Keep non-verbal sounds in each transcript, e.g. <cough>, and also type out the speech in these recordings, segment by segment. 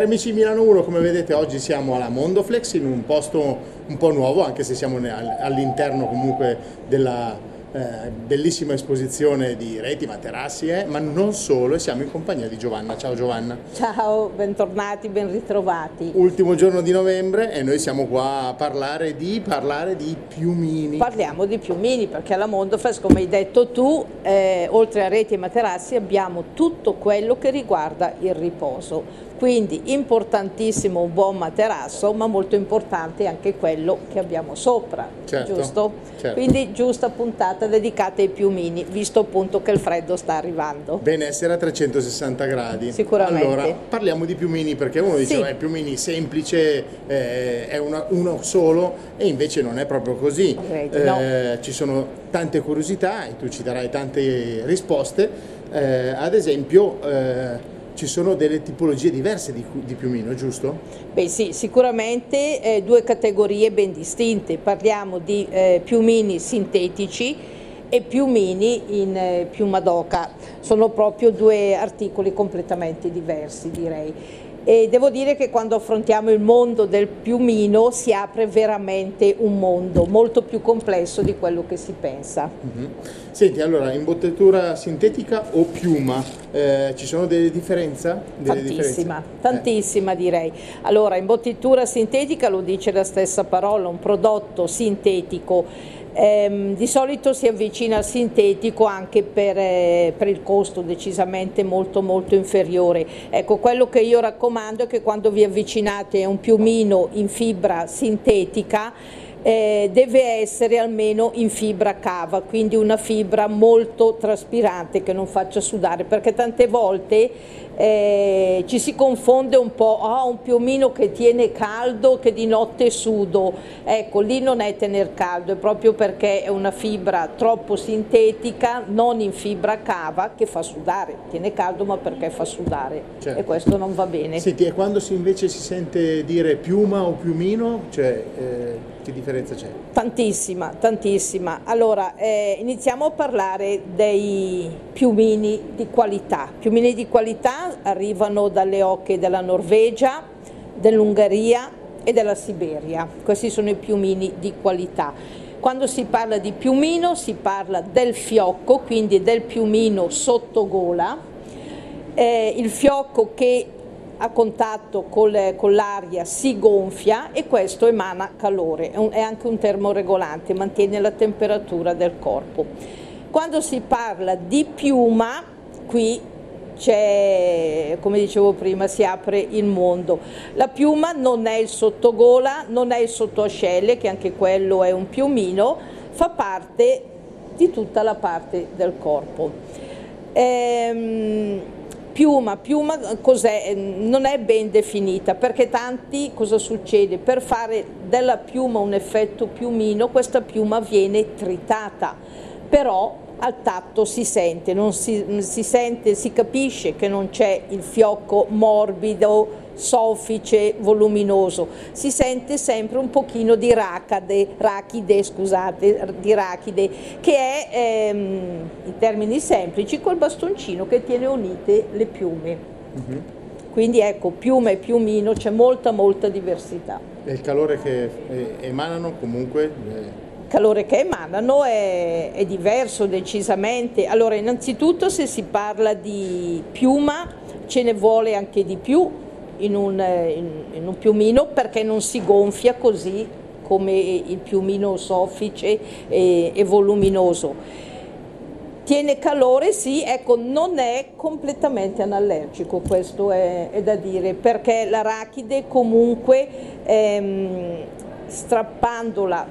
Cari amici Milano 1, come vedete oggi siamo alla Mondoflex in un posto un po' nuovo, anche se siamo all'interno comunque della eh, bellissima esposizione di reti, materassi, eh, ma non solo, e siamo in compagnia di Giovanna. Ciao Giovanna. Ciao, bentornati, ben ritrovati. Ultimo giorno di novembre e noi siamo qua a parlare di, parlare di piumini. Parliamo di piumini perché alla Mondofest, come hai detto tu, eh, oltre a reti e materassi abbiamo tutto quello che riguarda il riposo quindi importantissimo un buon materasso, ma molto importante anche quello che abbiamo sopra, certo, giusto? Certo. Quindi giusta puntata dedicata ai piumini, visto appunto che il freddo sta arrivando. Benessere a 360 gradi. Sicuramente. Allora, parliamo di piumini perché uno dice, sì. piumini semplice, eh, è una, uno solo e invece non è proprio così. Okay, eh, no. Ci sono tante curiosità e tu ci darai tante risposte, eh, ad esempio eh, ci sono delle tipologie diverse di, di piumino, giusto? Beh sì, sicuramente eh, due categorie ben distinte, parliamo di eh, piumini sintetici e piumini in eh, piuma d'oca, sono proprio due articoli completamente diversi direi e devo dire che quando affrontiamo il mondo del piumino si apre veramente un mondo molto più complesso di quello che si pensa. Mm -hmm. Senti, allora, imbottitura sintetica o piuma, eh, ci sono delle differenze? Delle tantissima, differenze? tantissima eh. direi. Allora, imbottitura sintetica lo dice la stessa parola, un prodotto sintetico Ehm, di solito si avvicina al sintetico anche per, eh, per, il costo decisamente molto molto inferiore. Ecco, quello che io raccomando è che quando vi avvicinate a un piumino in fibra sintetica eh, deve essere almeno in fibra cava, quindi una fibra molto traspirante che non faccia sudare, perché tante volte eh, ci si confonde un po', ah, un piumino che tiene caldo che di notte sudo, ecco lì non è tener caldo, è proprio perché è una fibra troppo sintetica, non in fibra cava che fa sudare, tiene caldo ma perché fa sudare certo. e questo non va bene. Senti, e quando si invece si sente dire piuma o piumino, cioè, eh che differenza c'è? Tantissima, tantissima. Allora, eh, iniziamo a parlare dei piumini di qualità. Piumini di qualità arrivano dalle ocche della Norvegia, dell'Ungheria e della Siberia. Questi sono i piumini di qualità. Quando si parla di piumino si parla del fiocco, quindi del piumino sottogola, eh, il fiocco che a contatto con, l'aria si gonfia e questo emana calore, è, un, è anche un termoregolante, mantiene la temperatura del corpo. Quando si parla di piuma, qui c'è, come dicevo prima, si apre il mondo. La piuma non è il sottogola, non è il sottoascelle, che anche quello è un piumino, fa parte di tutta la parte del corpo. Ehm, Piuma, piuma cos'è? Non è ben definita perché tanti cosa succede? Per fare della piuma un effetto piumino questa piuma viene tritata, però al tatto si sente, si, si, sente, si capisce che non c'è il fiocco morbido, soffice, voluminoso, si sente sempre un pochino di racade, rachide, scusate, di rachide, che è ehm, in termini semplici col bastoncino che tiene unite le piume. Mm-hmm. Quindi ecco, piume e piumino, c'è molta molta diversità. E il calore che emanano comunque... Eh calore che emanano è, è, diverso decisamente. Allora, innanzitutto se si parla di piuma ce ne vuole anche di più in un, in, in un piumino perché non si gonfia così come il piumino soffice e, e voluminoso. Tiene calore, sì, ecco, non è completamente anallergico, questo è, è da dire, perché l'arachide comunque ehm, strappandola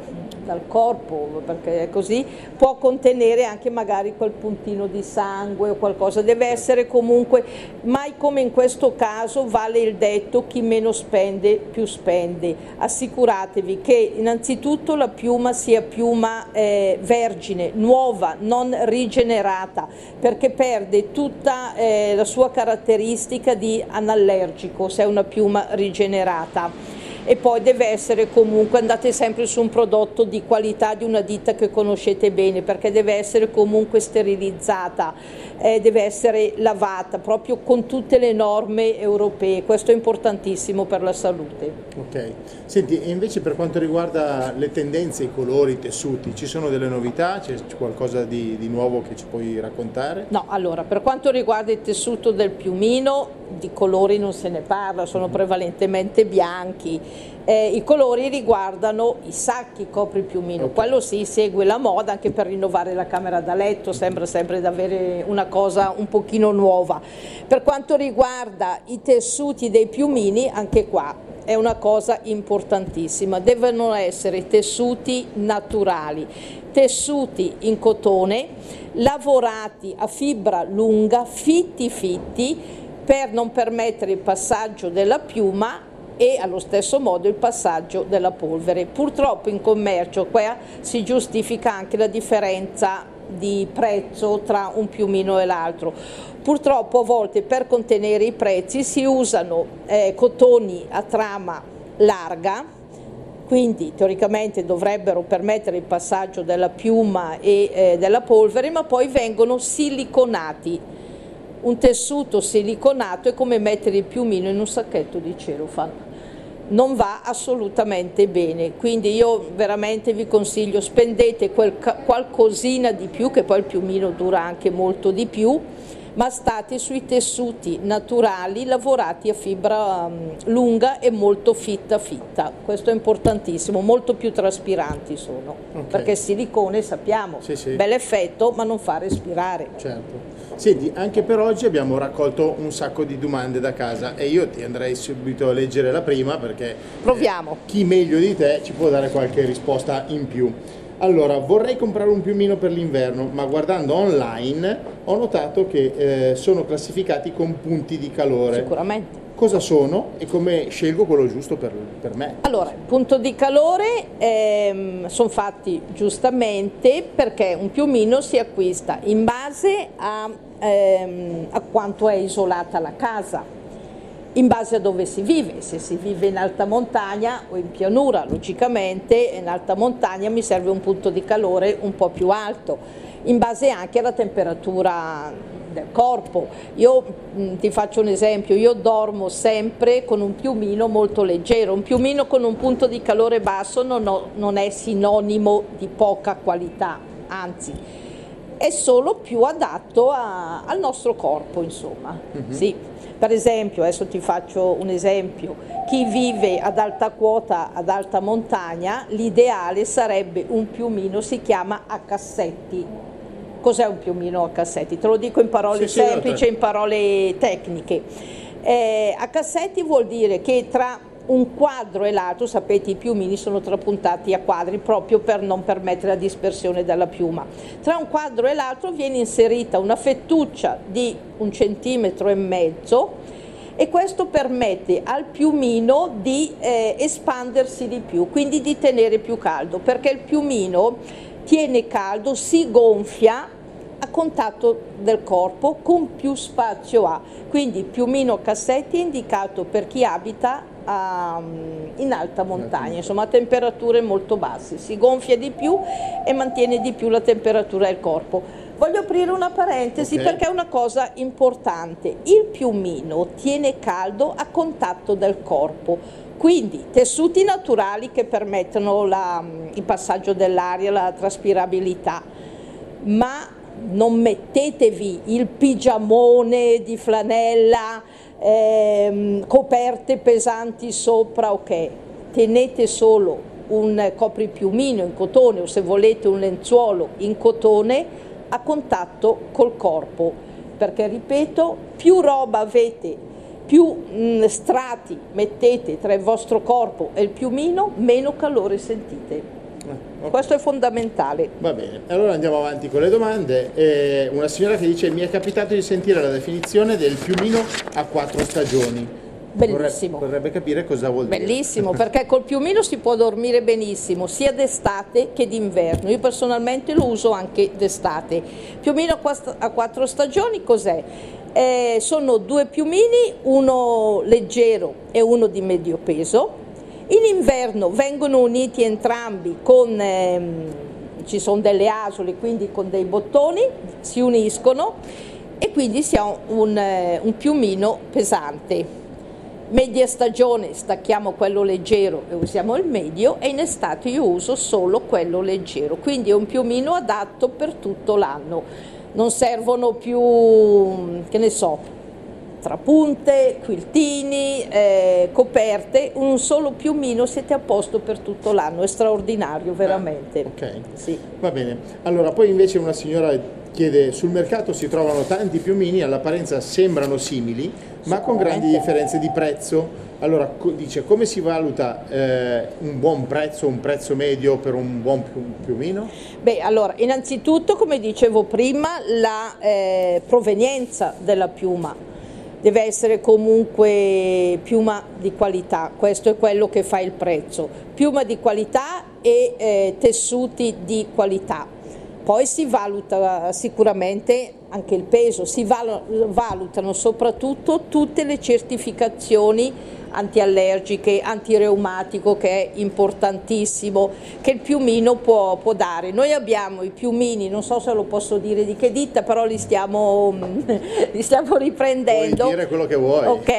dal corpo, perché è così, può contenere anche magari quel puntino di sangue o qualcosa, deve essere comunque, mai come in questo caso vale il detto chi meno spende più spende, assicuratevi che innanzitutto la piuma sia piuma eh, vergine, nuova, non rigenerata, perché perde tutta eh, la sua caratteristica di anallergico se è una piuma rigenerata e poi deve essere comunque, andate sempre su un prodotto di qualità di una ditta che conoscete bene perché deve essere comunque sterilizzata, eh, deve essere lavata proprio con tutte le norme europee, questo è importantissimo per la salute. Ok, senti e invece per quanto riguarda le tendenze, i colori, i tessuti, ci sono delle novità, c'è qualcosa di, di nuovo che ci puoi raccontare? No, allora per quanto riguarda il tessuto del piumino di colori non se ne parla, sono prevalentemente bianchi. Eh, I colori riguardano i sacchi copri piumino, okay. quello sì segue la moda anche per rinnovare la camera da letto, sembra sempre di avere una cosa un pochino nuova. Per quanto riguarda i tessuti dei piumini, anche qua è una cosa importantissima, devono essere tessuti naturali, tessuti in cotone, lavorati a fibra lunga, fitti fitti, per non permettere il passaggio della piuma e allo stesso modo il passaggio della polvere. Purtroppo in commercio qua si giustifica anche la differenza di prezzo tra un piumino e l'altro. Purtroppo a volte per contenere i prezzi si usano eh, cotoni a trama larga, quindi teoricamente dovrebbero permettere il passaggio della piuma e eh, della polvere, ma poi vengono siliconati un tessuto siliconato è come mettere il piumino in un sacchetto di celofan non va assolutamente bene. Quindi io veramente vi consiglio spendete quel qualcosina di più che poi il piumino dura anche molto di più ma state sui tessuti naturali lavorati a fibra um, lunga e molto fitta fitta, questo è importantissimo, molto più traspiranti sono, okay. perché il silicone sappiamo, sì, sì. bel effetto ma non fa respirare. Certo. Senti, anche per oggi abbiamo raccolto un sacco di domande da casa e io ti andrei subito a leggere la prima perché Proviamo. Eh, chi meglio di te ci può dare qualche risposta in più. Allora, vorrei comprare un piumino per l'inverno, ma guardando online ho notato che eh, sono classificati con punti di calore. Sicuramente. Cosa sono e come scelgo quello giusto per, per me? Allora, il punto di calore ehm, sono fatti giustamente perché un piumino si acquista in base a, ehm, a quanto è isolata la casa in base a dove si vive, se si vive in alta montagna o in pianura, logicamente in alta montagna mi serve un punto di calore un po' più alto, in base anche alla temperatura del corpo. Io mh, ti faccio un esempio, io dormo sempre con un piumino molto leggero, un piumino con un punto di calore basso non, ho, non è sinonimo di poca qualità, anzi è solo più adatto a, al nostro corpo, insomma. Mm-hmm. Sì. Per esempio, adesso ti faccio un esempio, chi vive ad alta quota, ad alta montagna, l'ideale sarebbe un piumino, si chiama a cassetti. Cos'è un piumino a cassetti? Te lo dico in parole sì, semplici, sì, in parole tecniche. Eh, a cassetti vuol dire che tra un quadro e l'altro, sapete i piumini sono trapuntati a quadri proprio per non permettere la dispersione della piuma. Tra un quadro e l'altro viene inserita una fettuccia di un centimetro e mezzo e questo permette al piumino di eh, espandersi di più, quindi di tenere più caldo, perché il piumino tiene caldo, si gonfia a contatto del corpo con più spazio ha. Quindi piumino cassetti è indicato per chi abita a, in alta montagna, insomma a temperature molto basse, si gonfia di più e mantiene di più la temperatura del corpo. Voglio aprire una parentesi okay. perché è una cosa importante, il piumino tiene caldo a contatto del corpo, quindi tessuti naturali che permettono la, il passaggio dell'aria, la traspirabilità, ma non mettetevi il pigiamone di flanella, ehm, coperte pesanti sopra, ok, tenete solo un copripiumino in cotone o se volete un lenzuolo in cotone a contatto col corpo, perché ripeto, più roba avete, più mh, strati mettete tra il vostro corpo e il piumino, meno calore sentite. Okay. Questo è fondamentale. Va bene, allora andiamo avanti con le domande. Eh, una signora che dice mi è capitato di sentire la definizione del piumino a quattro stagioni. Bellissimo. Vorrebbe, capire cosa vuol dire. Bellissimo, <laughs> perché col piumino si può dormire benissimo, sia d'estate che d'inverno. Io personalmente lo uso anche d'estate. Piumino a quattro stagioni cos'è? Eh, sono due piumini, uno leggero e uno di medio peso In inverno vengono uniti entrambi con, ehm, ci sono delle asole, quindi con dei bottoni, si uniscono e quindi si ha un, eh, un piumino pesante. Media stagione stacchiamo quello leggero e usiamo il medio e in estate io uso solo quello leggero, quindi è un piumino adatto per tutto l'anno. Non servono più, che ne so, trapunte, quiltini, eh, coperte, un solo piumino siete a posto per tutto l'anno, è straordinario veramente. Ah, ok, sì. va bene. Allora poi invece una signora chiede sul mercato si trovano tanti piumini, all'apparenza sembrano simili, ma con grandi differenze di prezzo. Allora dice come si valuta eh, un buon prezzo, un prezzo medio per un buon piumino? Beh, allora, innanzitutto, come dicevo prima, la eh, provenienza della piuma deve essere comunque piuma di qualità, questo è quello che fa il prezzo, piuma di qualità e eh, tessuti di qualità. Poi si valuta sicuramente anche il peso, si valutano soprattutto tutte le certificazioni antiallergiche, antireumatico che è importantissimo, che il piumino può, può, dare. Noi abbiamo i piumini, non so se lo posso dire di che ditta, però li stiamo, <laughs> li stiamo riprendendo. Puoi dire quello che vuoi. Ok,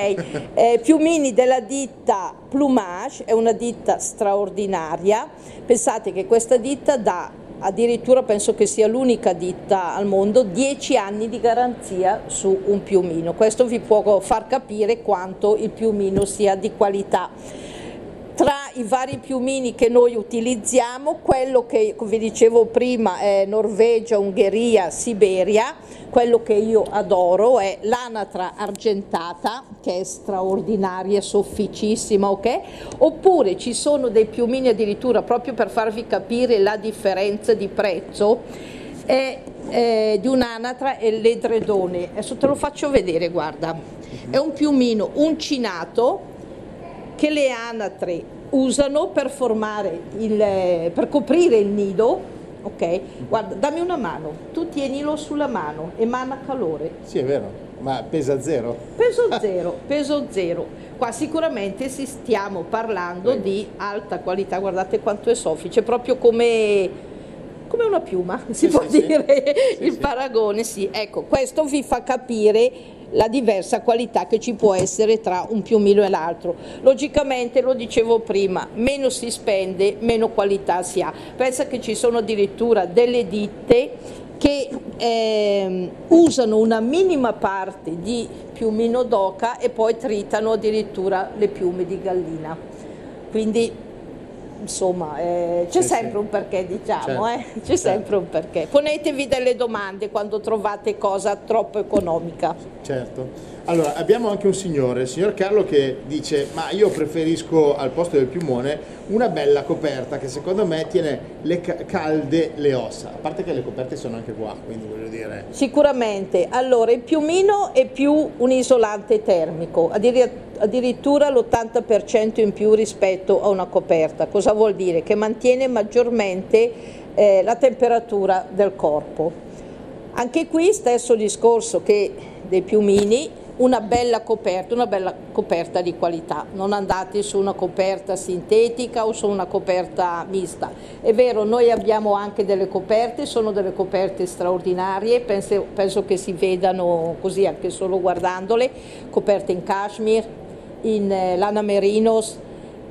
eh, piumini della ditta Plumage, è una ditta straordinaria, pensate che questa ditta dà addirittura penso che sia l'unica ditta al mondo, 10 anni di garanzia su un piumino. Questo vi può far capire quanto il piumino sia di qualità tra i vari piumini che noi utilizziamo, quello che vi dicevo prima è Norvegia, Ungheria, Siberia, quello che io adoro è l'anatra argentata, che è straordinaria, sofficissima, ok? Oppure ci sono dei piumini addirittura proprio per farvi capire la differenza di prezzo, è, è di un'anatra e l'edredone. Adesso te lo faccio vedere, guarda. È un piumino uncinato che le anatre usano per formare il, per coprire il nido ok? Guarda, dammi una mano, tu tienilo sulla mano, emana calore. Sì, è vero, ma pesa zero. Peso <laughs> zero, peso zero. Qua sicuramente si stiamo parlando Prego. di alta qualità, guardate quanto è soffice, proprio come, come una piuma, <laughs> si sì, può sì, dire sì. il paragone, sì. Ecco, questo vi fa capire la diversa qualità che ci può essere tra un piumino e l'altro. Logicamente, lo dicevo prima, meno si spende, meno qualità si ha. Pensa che ci sono addirittura delle ditte che eh, usano una minima parte di piumino d'oca e poi tritano addirittura le piume di gallina. Quindi insomma eh, c'è sì, sempre sì. un perché diciamo, certo. eh? c'è certo. sempre un perché. Ponetevi delle domande quando trovate cosa troppo economica. Certo. Allora, abbiamo anche un signore, il signor Carlo, che dice ma io preferisco al posto del piumone una bella coperta che secondo me tiene le calde le ossa, a parte che le coperte sono anche qua, quindi voglio dire... Sicuramente, allora il piumino è più un isolante termico, addirittura l'80% in più rispetto a una coperta, cosa vuol dire? Che mantiene maggiormente eh, la temperatura del corpo. Anche qui stesso discorso che dei piumini una bella coperta, una bella coperta di qualità, non andate su una coperta sintetica o su una coperta mista. È vero, noi abbiamo anche delle coperte, sono delle coperte straordinarie, penso, penso che si vedano così anche solo guardandole, coperte in cashmere, in eh, lana merinos,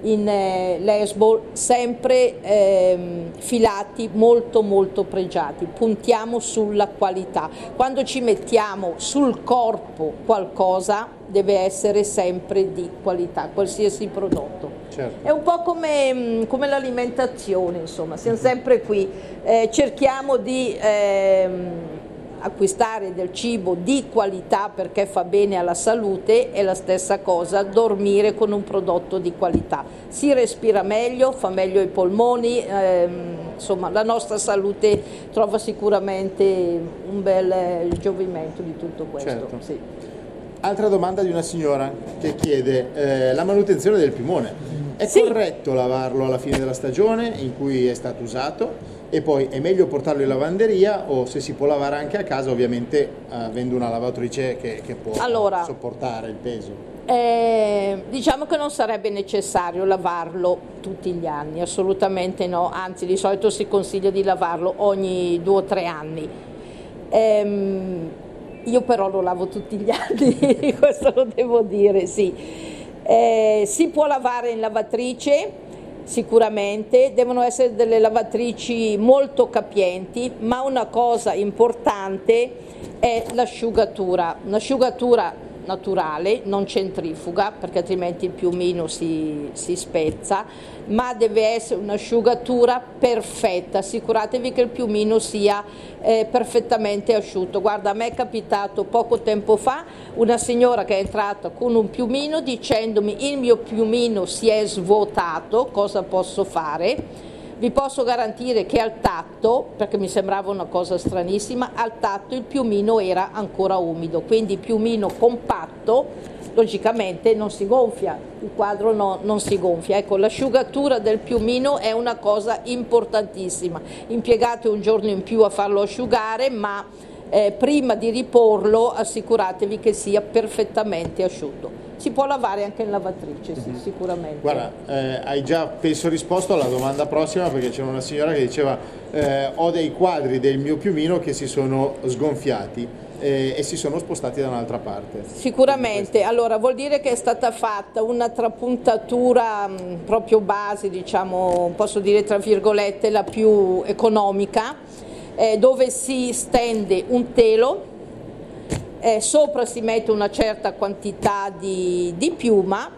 in eh, Lesbo, sempre ehm, filati molto molto pregiati, puntiamo sulla qualità. Quando ci mettiamo sul corpo qualcosa deve essere sempre di qualità, qualsiasi prodotto. Certo. È un po' come, mm, come l'alimentazione, insomma, siamo sempre qui, eh, cerchiamo di... Ehm, acquistare del cibo di qualità perché fa bene alla salute è la stessa cosa dormire con un prodotto di qualità. Si respira meglio, fa meglio i polmoni, ehm, insomma la nostra salute trova sicuramente un bel giovimento di tutto questo. Certo. Sì. Altra domanda di una signora che chiede eh, la manutenzione del pimone. È sì. corretto lavarlo alla fine della stagione in cui è stato usato? E poi è meglio portarlo in lavanderia o se si può lavare anche a casa ovviamente avendo una lavatrice che, che può allora, sopportare il peso. Eh, diciamo che non sarebbe necessario lavarlo tutti gli anni, assolutamente no, anzi di solito si consiglia di lavarlo ogni due o tre anni. Eh, io però lo lavo tutti gli <laughs> anni, questo lo devo dire, sì. Eh, si può lavare in lavatrice, sicuramente, devono essere delle lavatrici molto capienti, ma una cosa importante è l'asciugatura. Un'asciugatura naturale, non centrifuga perché altrimenti il piumino si, si spezza, ma deve essere un'asciugatura perfetta, assicuratevi che il piumino sia eh, perfettamente asciutto. Guarda, a me è capitato poco tempo fa una signora che è entrata con un piumino dicendomi il mio piumino si è svuotato, cosa posso fare? Vi posso garantire che al tatto, perché mi sembrava una cosa stranissima, al tatto il piumino era ancora umido, quindi piumino compatto logicamente non si gonfia, il quadro no, non si gonfia. Ecco, l'asciugatura del piumino è una cosa importantissima, impiegate un giorno in più a farlo asciugare, ma eh, prima di riporlo assicuratevi che sia perfettamente asciutto. Si può lavare anche in lavatrice, sì, mm-hmm. sicuramente. Guarda, eh, hai già penso risposto alla domanda prossima perché c'era una signora che diceva eh, ho dei quadri del mio piumino che si sono sgonfiati eh, e si sono spostati da un'altra parte. Sicuramente, allora vuol dire che è stata fatta una trapuntatura mh, proprio base, diciamo, posso dire tra virgolette, la più economica, eh, dove si stende un telo eh, sopra si mette una certa quantità di, di piuma,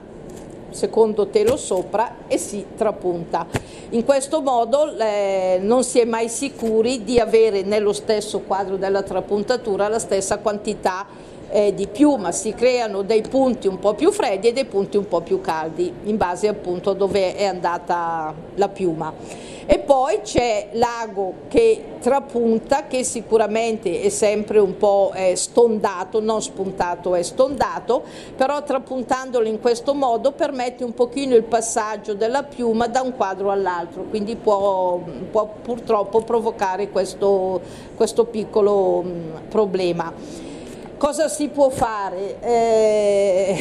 secondo telo sopra e si trapunta. In questo modo eh, non si è mai sicuri di avere nello stesso quadro della trapuntatura la stessa quantità eh, di piuma, si creano dei punti un po' più freddi e dei punti un po' più caldi in base appunto a dove è andata la piuma. E poi c'è l'ago che trapunta, che sicuramente è sempre un po' stondato, non spuntato, è stondato, però trapuntandolo in questo modo permette un pochino il passaggio della piuma da un quadro all'altro, quindi può, può purtroppo provocare questo, questo piccolo mh, problema. Cosa si può fare? Eh,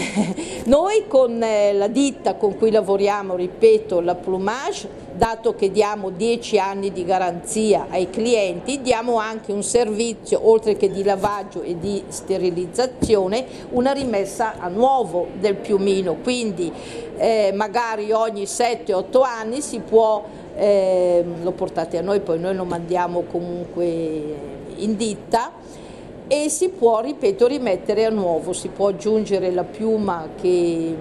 <laughs> noi con eh, la ditta con cui lavoriamo, ripeto, la Plumage, dato che diamo 10 anni di garanzia ai clienti, diamo anche un servizio, oltre che di lavaggio e di sterilizzazione, una rimessa a nuovo del piumino, quindi eh, magari ogni 7-8 anni si può, eh, lo portate a noi, poi noi lo mandiamo comunque in ditta, e si può, ripeto, rimettere a nuovo, si può aggiungere la piuma che,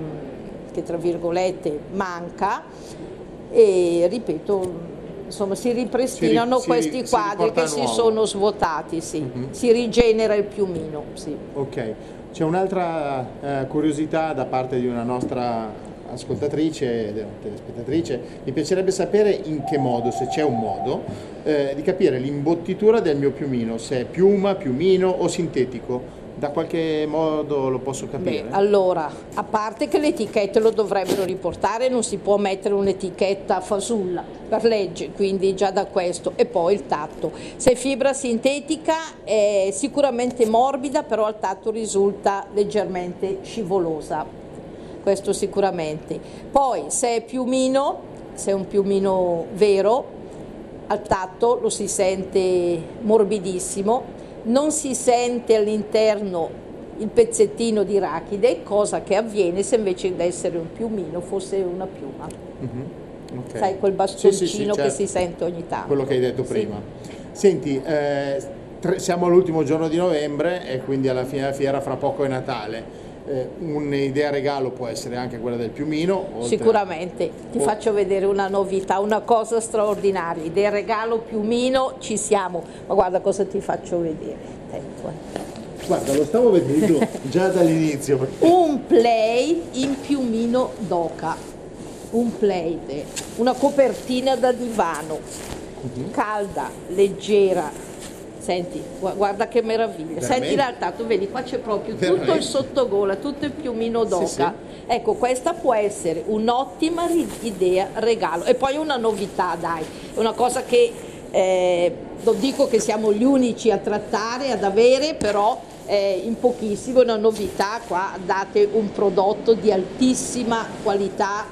che tra virgolette manca e ripeto, insomma si ripristinano si, questi si, quadri che si sono svuotati, sì. uh-huh. si rigenera il piumino. Sì. Ok, c'è un'altra eh, curiosità da parte di una nostra ascoltatrice, telespettatrice, mi piacerebbe sapere in che modo, se c'è un modo, eh, di capire l'imbottitura del mio piumino, se è piuma, piumino o sintetico. Da qualche modo lo posso capire? Beh, allora, a parte che le etichette lo dovrebbero riportare, non si può mettere un'etichetta fasulla per legge, quindi già da questo, e poi il tatto. Se è fibra sintetica è sicuramente morbida, però al tatto risulta leggermente scivolosa questo sicuramente. Poi se è piumino, se è un piumino vero, al tatto lo si sente morbidissimo, non si sente all'interno il pezzettino di rachide, cosa che avviene se invece di essere un piumino fosse una piuma. Mm-hmm. Okay. Sai, quel bastoncino sì, sì, sì, certo. che si sente ogni tanto. Quello che hai detto prima. Senti, eh, tre, siamo all'ultimo giorno di novembre e quindi alla fine della fiera fra poco è Natale eh, un'idea regalo può essere anche quella del piumino. Sicuramente, ti o... faccio vedere una novità, una cosa straordinaria. Idea regalo piumino ci siamo, ma guarda cosa ti faccio vedere. Ecco. Guarda, lo stavo vedendo <laughs> già dall'inizio. Un play in piumino d'oca, un play, una copertina da divano, uh-huh. calda, leggera, Senti, guarda che meraviglia. Veramente? Senti realtà, tu vedi qua c'è proprio Veramente? tutto il sottogola, tutto il piumino d'oca. Sì, sì. Ecco, questa può essere un'ottima idea regalo. E poi una novità, dai, una cosa che eh, non dico che siamo gli unici a trattare, ad avere, però eh, in pochissimo, una novità, qua date un prodotto di altissima qualità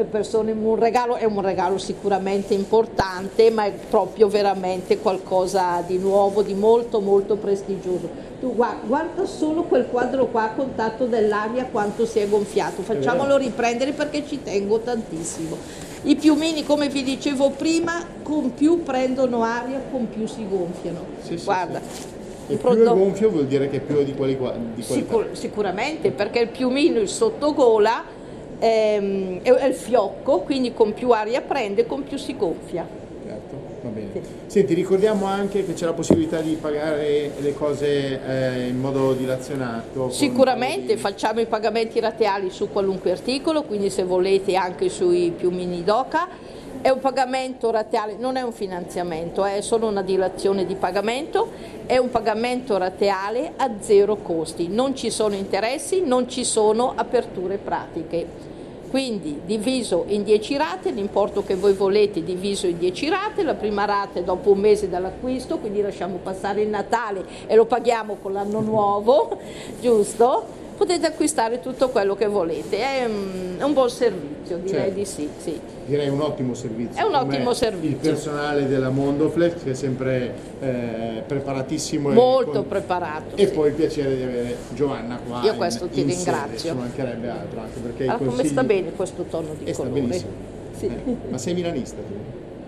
persone un regalo è un regalo sicuramente importante ma è proprio veramente qualcosa di nuovo di molto molto prestigioso. Tu guarda, guarda solo quel quadro qua a contatto dell'aria quanto si è gonfiato. Facciamolo riprendere perché ci tengo tantissimo. I piumini come vi dicevo prima con più prendono aria con più si gonfiano. Sì, guarda sì. il E più è gonfio vuol dire che più è di, quali, di qualità. Sicur- sicuramente, perché il piumino, il sottogola, ehm, è, è il fiocco, quindi con più aria prende, con più si gonfia. Certo, va bene. Senti, ricordiamo anche che c'è la possibilità di pagare le cose eh, in modo dilazionato. con Sicuramente di- facciamo i pagamenti rateali su qualunque articolo, quindi se volete anche sui piumini d'oca. È un pagamento rateale, non è un finanziamento, è solo una dilazione di pagamento, è un pagamento rateale a zero costi, non ci sono interessi, non ci sono aperture pratiche. Quindi diviso in 10 rate, l'importo che voi volete diviso in 10 rate, la prima rata è dopo un mese dall'acquisto, quindi lasciamo passare il Natale e lo paghiamo con l'anno nuovo, <laughs> giusto? Potete acquistare tutto quello che volete, è un, è un buon servizio, direi Certo. di sì, sì. Direi un ottimo servizio. È un ottimo servizio. Il personale della Mondoflex che è sempre eh, preparatissimo e Molto con- preparato. E sì. poi il piacere di avere Giovanna qua. Io in- questo ti in sede, ringrazio. Ci mancherebbe altro, anche perché Ah, i come consigli... sta bene questo tono di Eh, colore? Sì. Eh, ma sei milanista tu?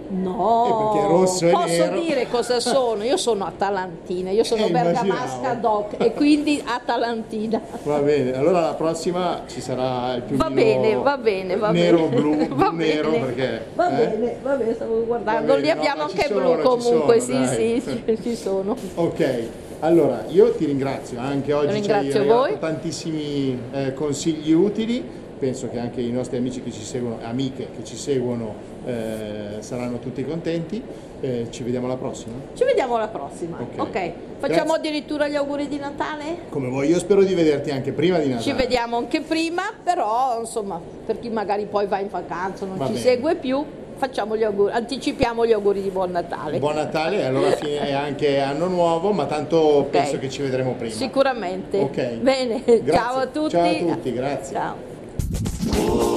No, Eh, perché rosso e posso nero. dire cosa sono? Io sono atalantina, io sono Eh, bergamasca doc e quindi atalantina. Va bene, allora la prossima ci sarà il più Va bene, va bene, va nero, bene. blu, <laughs> va nero bene. perché... Va eh? bene, va bene, stavo guardando. Va bene, Li no, abbiamo ci anche sono, blu comunque, sono, sì, sì, ci- sono. Ok, allora io ti ringrazio, anche oggi ci hai voi. tantissimi eh, consigli utili, penso che anche i nostri amici che ci seguono, amiche che ci seguono eh, saranno tutti contenti, Eh, ci vediamo alla prossima. Ci vediamo alla prossima. Ok. Ok, facciamo Grazie. addirittura gli auguri di Natale? Come vuoi, io spero di vederti anche prima di Natale. Ci vediamo anche prima, però insomma, per chi magari poi va in vacanza, non Va ci bene. segue più, facciamo gli auguri, anticipiamo gli auguri di buon Natale. Buon Natale allora <laughs> fine è anche anno nuovo, ma tanto penso che ci vedremo prima. Sicuramente. Ok. Bene, <laughs> ciao a tutti. Ciao a tutti, grazie. Ciao.